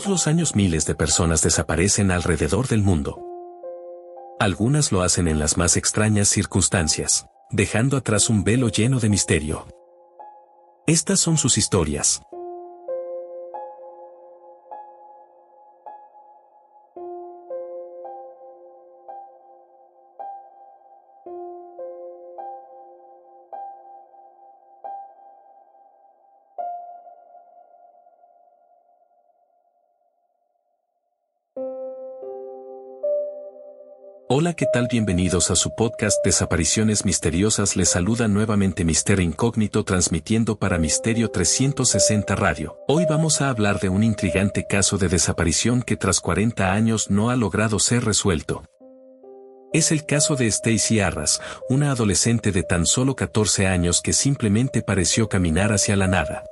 Todos los años miles de personas desaparecen alrededor del mundo. Algunas lo hacen en las más extrañas circunstancias, dejando atrás un velo lleno de misterio. Estas son sus historias. Hola, ¿qué tal? Bienvenidos a su podcast Desapariciones Misteriosas. Les saluda nuevamente Mister Incógnito transmitiendo para Misterio 360 Radio. Hoy vamos a hablar de un intrigante caso de desaparición que tras 40 años no ha logrado ser resuelto. Es el caso de Stacy Arras, una adolescente de tan solo 14 años que simplemente pareció caminar hacia la nada.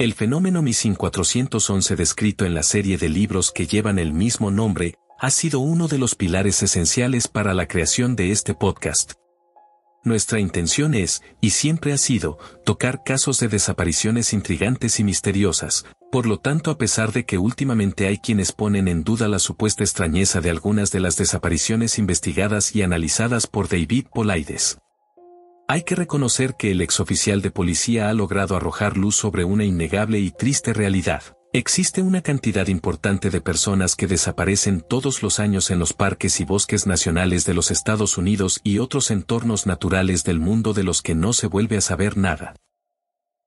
El fenómeno Missing 411 descrito en la serie de libros que llevan el mismo nombre, ha sido uno de los pilares esenciales para la creación de este podcast. Nuestra intención es, y siempre ha sido, tocar casos de desapariciones intrigantes y misteriosas, por lo tanto a pesar de que últimamente hay quienes ponen en duda la supuesta extrañeza de algunas de las desapariciones investigadas y analizadas por David Polaides. Hay que reconocer que el exoficial de policía ha logrado arrojar luz sobre una innegable y triste realidad. Existe una cantidad importante de personas que desaparecen todos los años en los parques y bosques nacionales de los Estados Unidos y otros entornos naturales del mundo de los que no se vuelve a saber nada.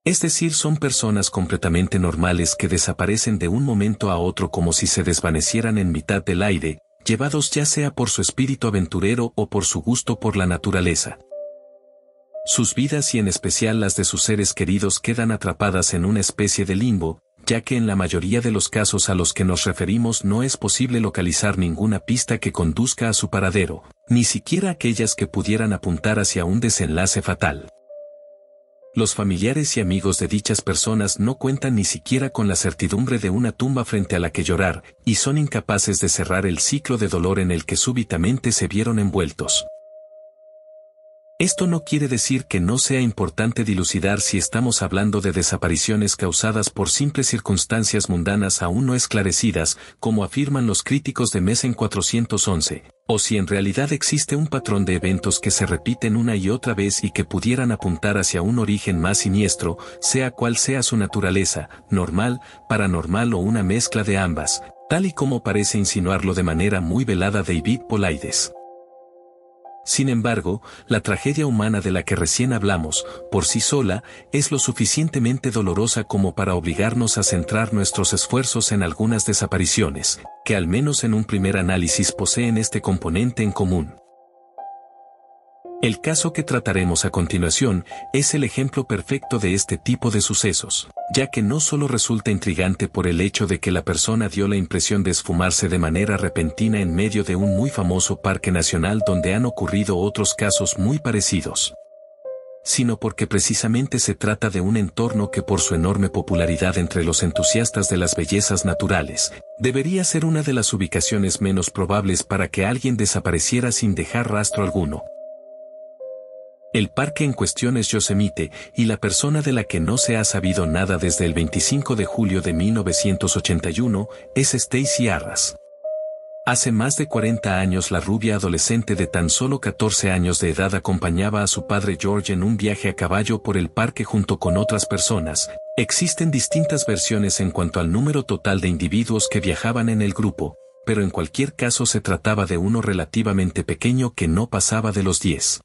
Es decir, son personas completamente normales que desaparecen de un momento a otro como si se desvanecieran en mitad del aire, llevados ya sea por su espíritu aventurero o por su gusto por la naturaleza. Sus vidas y en especial las de sus seres queridos quedan atrapadas en una especie de limbo, ya que en la mayoría de los casos a los que nos referimos no es posible localizar ninguna pista que conduzca a su paradero, ni siquiera aquellas que pudieran apuntar hacia un desenlace fatal. Los familiares y amigos de dichas personas no cuentan ni siquiera con la certidumbre de una tumba frente a la que llorar, y son incapaces de cerrar el ciclo de dolor en el que súbitamente se vieron envueltos. Esto no quiere decir que no sea importante dilucidar si estamos hablando de desapariciones causadas por simples circunstancias mundanas aún no esclarecidas, como afirman los críticos de Mesen 411, o si en realidad existe un patrón de eventos que se repiten una y otra vez y que pudieran apuntar hacia un origen más siniestro, sea cual sea su naturaleza, normal, paranormal o una mezcla de ambas, tal y como parece insinuarlo de manera muy velada David Polaides. Sin embargo, la tragedia humana de la que recién hablamos, por sí sola, es lo suficientemente dolorosa como para obligarnos a centrar nuestros esfuerzos en algunas desapariciones, que al menos en un primer análisis poseen este componente en común. El caso que trataremos a continuación es el ejemplo perfecto de este tipo de sucesos, ya que no solo resulta intrigante por el hecho de que la persona dio la impresión de esfumarse de manera repentina en medio de un muy famoso parque nacional donde han ocurrido otros casos muy parecidos, sino porque precisamente se trata de un entorno que por su enorme popularidad entre los entusiastas de las bellezas naturales, debería ser una de las ubicaciones menos probables para que alguien desapareciera sin dejar rastro alguno. El parque en cuestión es Yosemite, y la persona de la que no se ha sabido nada desde el 25 de julio de 1981 es Stacy Arras. Hace más de 40 años la rubia adolescente de tan solo 14 años de edad acompañaba a su padre George en un viaje a caballo por el parque junto con otras personas. Existen distintas versiones en cuanto al número total de individuos que viajaban en el grupo, pero en cualquier caso se trataba de uno relativamente pequeño que no pasaba de los 10.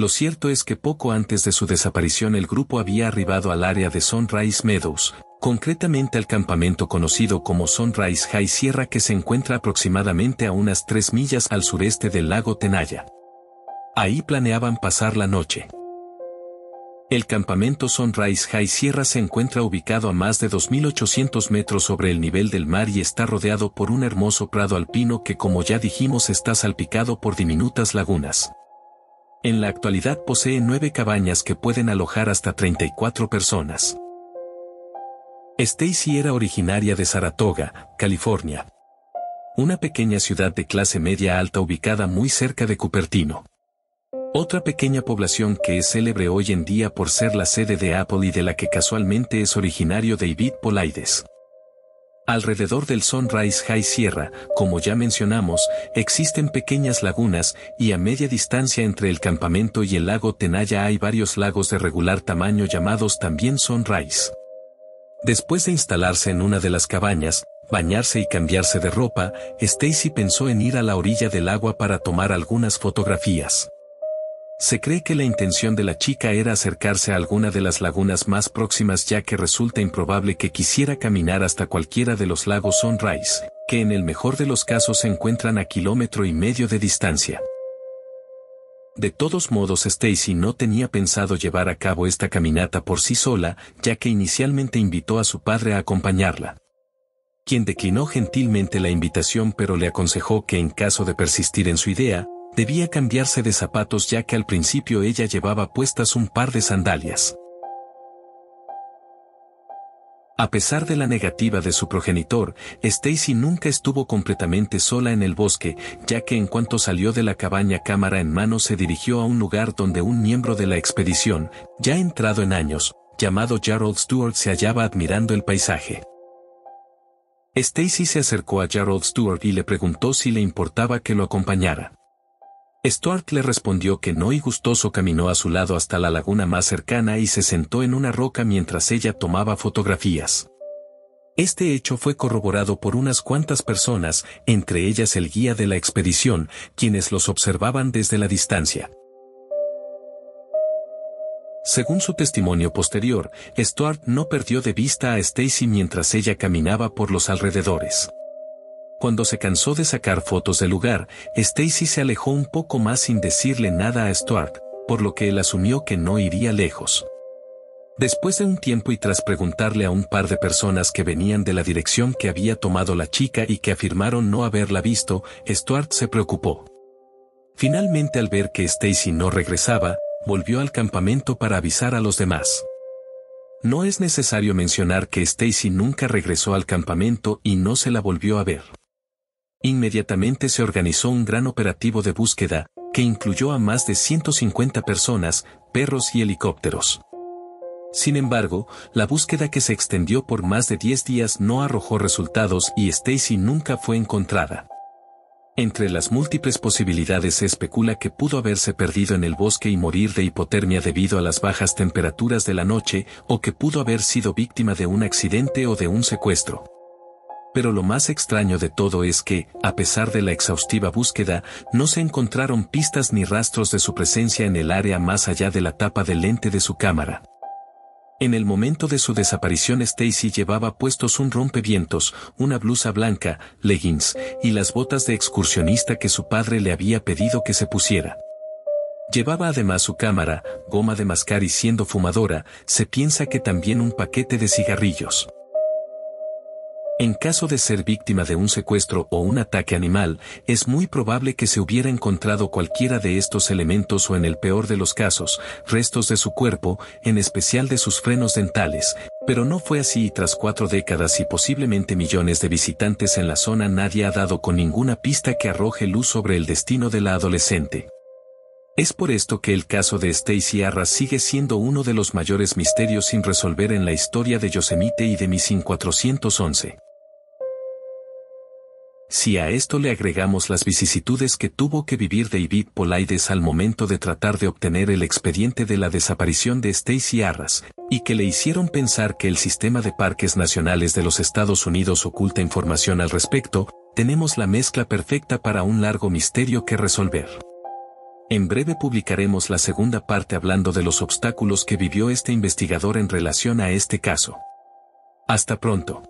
Lo cierto es que poco antes de su desaparición el grupo había arribado al área de Sunrise Meadows, concretamente al campamento conocido como Sunrise High Sierra que se encuentra aproximadamente a unas 3 millas al sureste del lago Tenaya. Ahí planeaban pasar la noche. El campamento Sunrise High Sierra se encuentra ubicado a más de 2.800 metros sobre el nivel del mar y está rodeado por un hermoso prado alpino que como ya dijimos está salpicado por diminutas lagunas. En la actualidad posee nueve cabañas que pueden alojar hasta 34 personas. Stacy era originaria de Saratoga, California. Una pequeña ciudad de clase media alta ubicada muy cerca de Cupertino. Otra pequeña población que es célebre hoy en día por ser la sede de Apple y de la que casualmente es originario David Polaides. Alrededor del Sunrise High Sierra, como ya mencionamos, existen pequeñas lagunas, y a media distancia entre el campamento y el lago Tenaya hay varios lagos de regular tamaño llamados también Sunrise. Después de instalarse en una de las cabañas, bañarse y cambiarse de ropa, Stacy pensó en ir a la orilla del agua para tomar algunas fotografías. Se cree que la intención de la chica era acercarse a alguna de las lagunas más próximas ya que resulta improbable que quisiera caminar hasta cualquiera de los lagos Sunrise, que en el mejor de los casos se encuentran a kilómetro y medio de distancia. De todos modos Stacy no tenía pensado llevar a cabo esta caminata por sí sola, ya que inicialmente invitó a su padre a acompañarla. Quien declinó gentilmente la invitación pero le aconsejó que en caso de persistir en su idea, Debía cambiarse de zapatos ya que al principio ella llevaba puestas un par de sandalias. A pesar de la negativa de su progenitor, Stacy nunca estuvo completamente sola en el bosque, ya que en cuanto salió de la cabaña cámara en mano se dirigió a un lugar donde un miembro de la expedición, ya entrado en años, llamado Gerald Stewart se hallaba admirando el paisaje. Stacy se acercó a Gerald Stewart y le preguntó si le importaba que lo acompañara. Stuart le respondió que no y gustoso caminó a su lado hasta la laguna más cercana y se sentó en una roca mientras ella tomaba fotografías. Este hecho fue corroborado por unas cuantas personas, entre ellas el guía de la expedición, quienes los observaban desde la distancia. Según su testimonio posterior, Stuart no perdió de vista a Stacy mientras ella caminaba por los alrededores. Cuando se cansó de sacar fotos del lugar, Stacy se alejó un poco más sin decirle nada a Stuart, por lo que él asumió que no iría lejos. Después de un tiempo y tras preguntarle a un par de personas que venían de la dirección que había tomado la chica y que afirmaron no haberla visto, Stuart se preocupó. Finalmente al ver que Stacy no regresaba, volvió al campamento para avisar a los demás. No es necesario mencionar que Stacy nunca regresó al campamento y no se la volvió a ver. Inmediatamente se organizó un gran operativo de búsqueda, que incluyó a más de 150 personas, perros y helicópteros. Sin embargo, la búsqueda que se extendió por más de 10 días no arrojó resultados y Stacy nunca fue encontrada. Entre las múltiples posibilidades se especula que pudo haberse perdido en el bosque y morir de hipotermia debido a las bajas temperaturas de la noche, o que pudo haber sido víctima de un accidente o de un secuestro. Pero lo más extraño de todo es que, a pesar de la exhaustiva búsqueda, no se encontraron pistas ni rastros de su presencia en el área más allá de la tapa del lente de su cámara. En el momento de su desaparición Stacy llevaba puestos un rompevientos, una blusa blanca, leggings, y las botas de excursionista que su padre le había pedido que se pusiera. Llevaba además su cámara, goma de mascar y siendo fumadora, se piensa que también un paquete de cigarrillos. En caso de ser víctima de un secuestro o un ataque animal, es muy probable que se hubiera encontrado cualquiera de estos elementos o en el peor de los casos, restos de su cuerpo, en especial de sus frenos dentales, pero no fue así y tras cuatro décadas y posiblemente millones de visitantes en la zona nadie ha dado con ninguna pista que arroje luz sobre el destino de la adolescente. Es por esto que el caso de Stacy Arras sigue siendo uno de los mayores misterios sin resolver en la historia de Yosemite y de Mi 5411. Si a esto le agregamos las vicisitudes que tuvo que vivir David Polaides al momento de tratar de obtener el expediente de la desaparición de Stacy Arras, y que le hicieron pensar que el sistema de parques nacionales de los Estados Unidos oculta información al respecto, tenemos la mezcla perfecta para un largo misterio que resolver. En breve publicaremos la segunda parte hablando de los obstáculos que vivió este investigador en relación a este caso. Hasta pronto.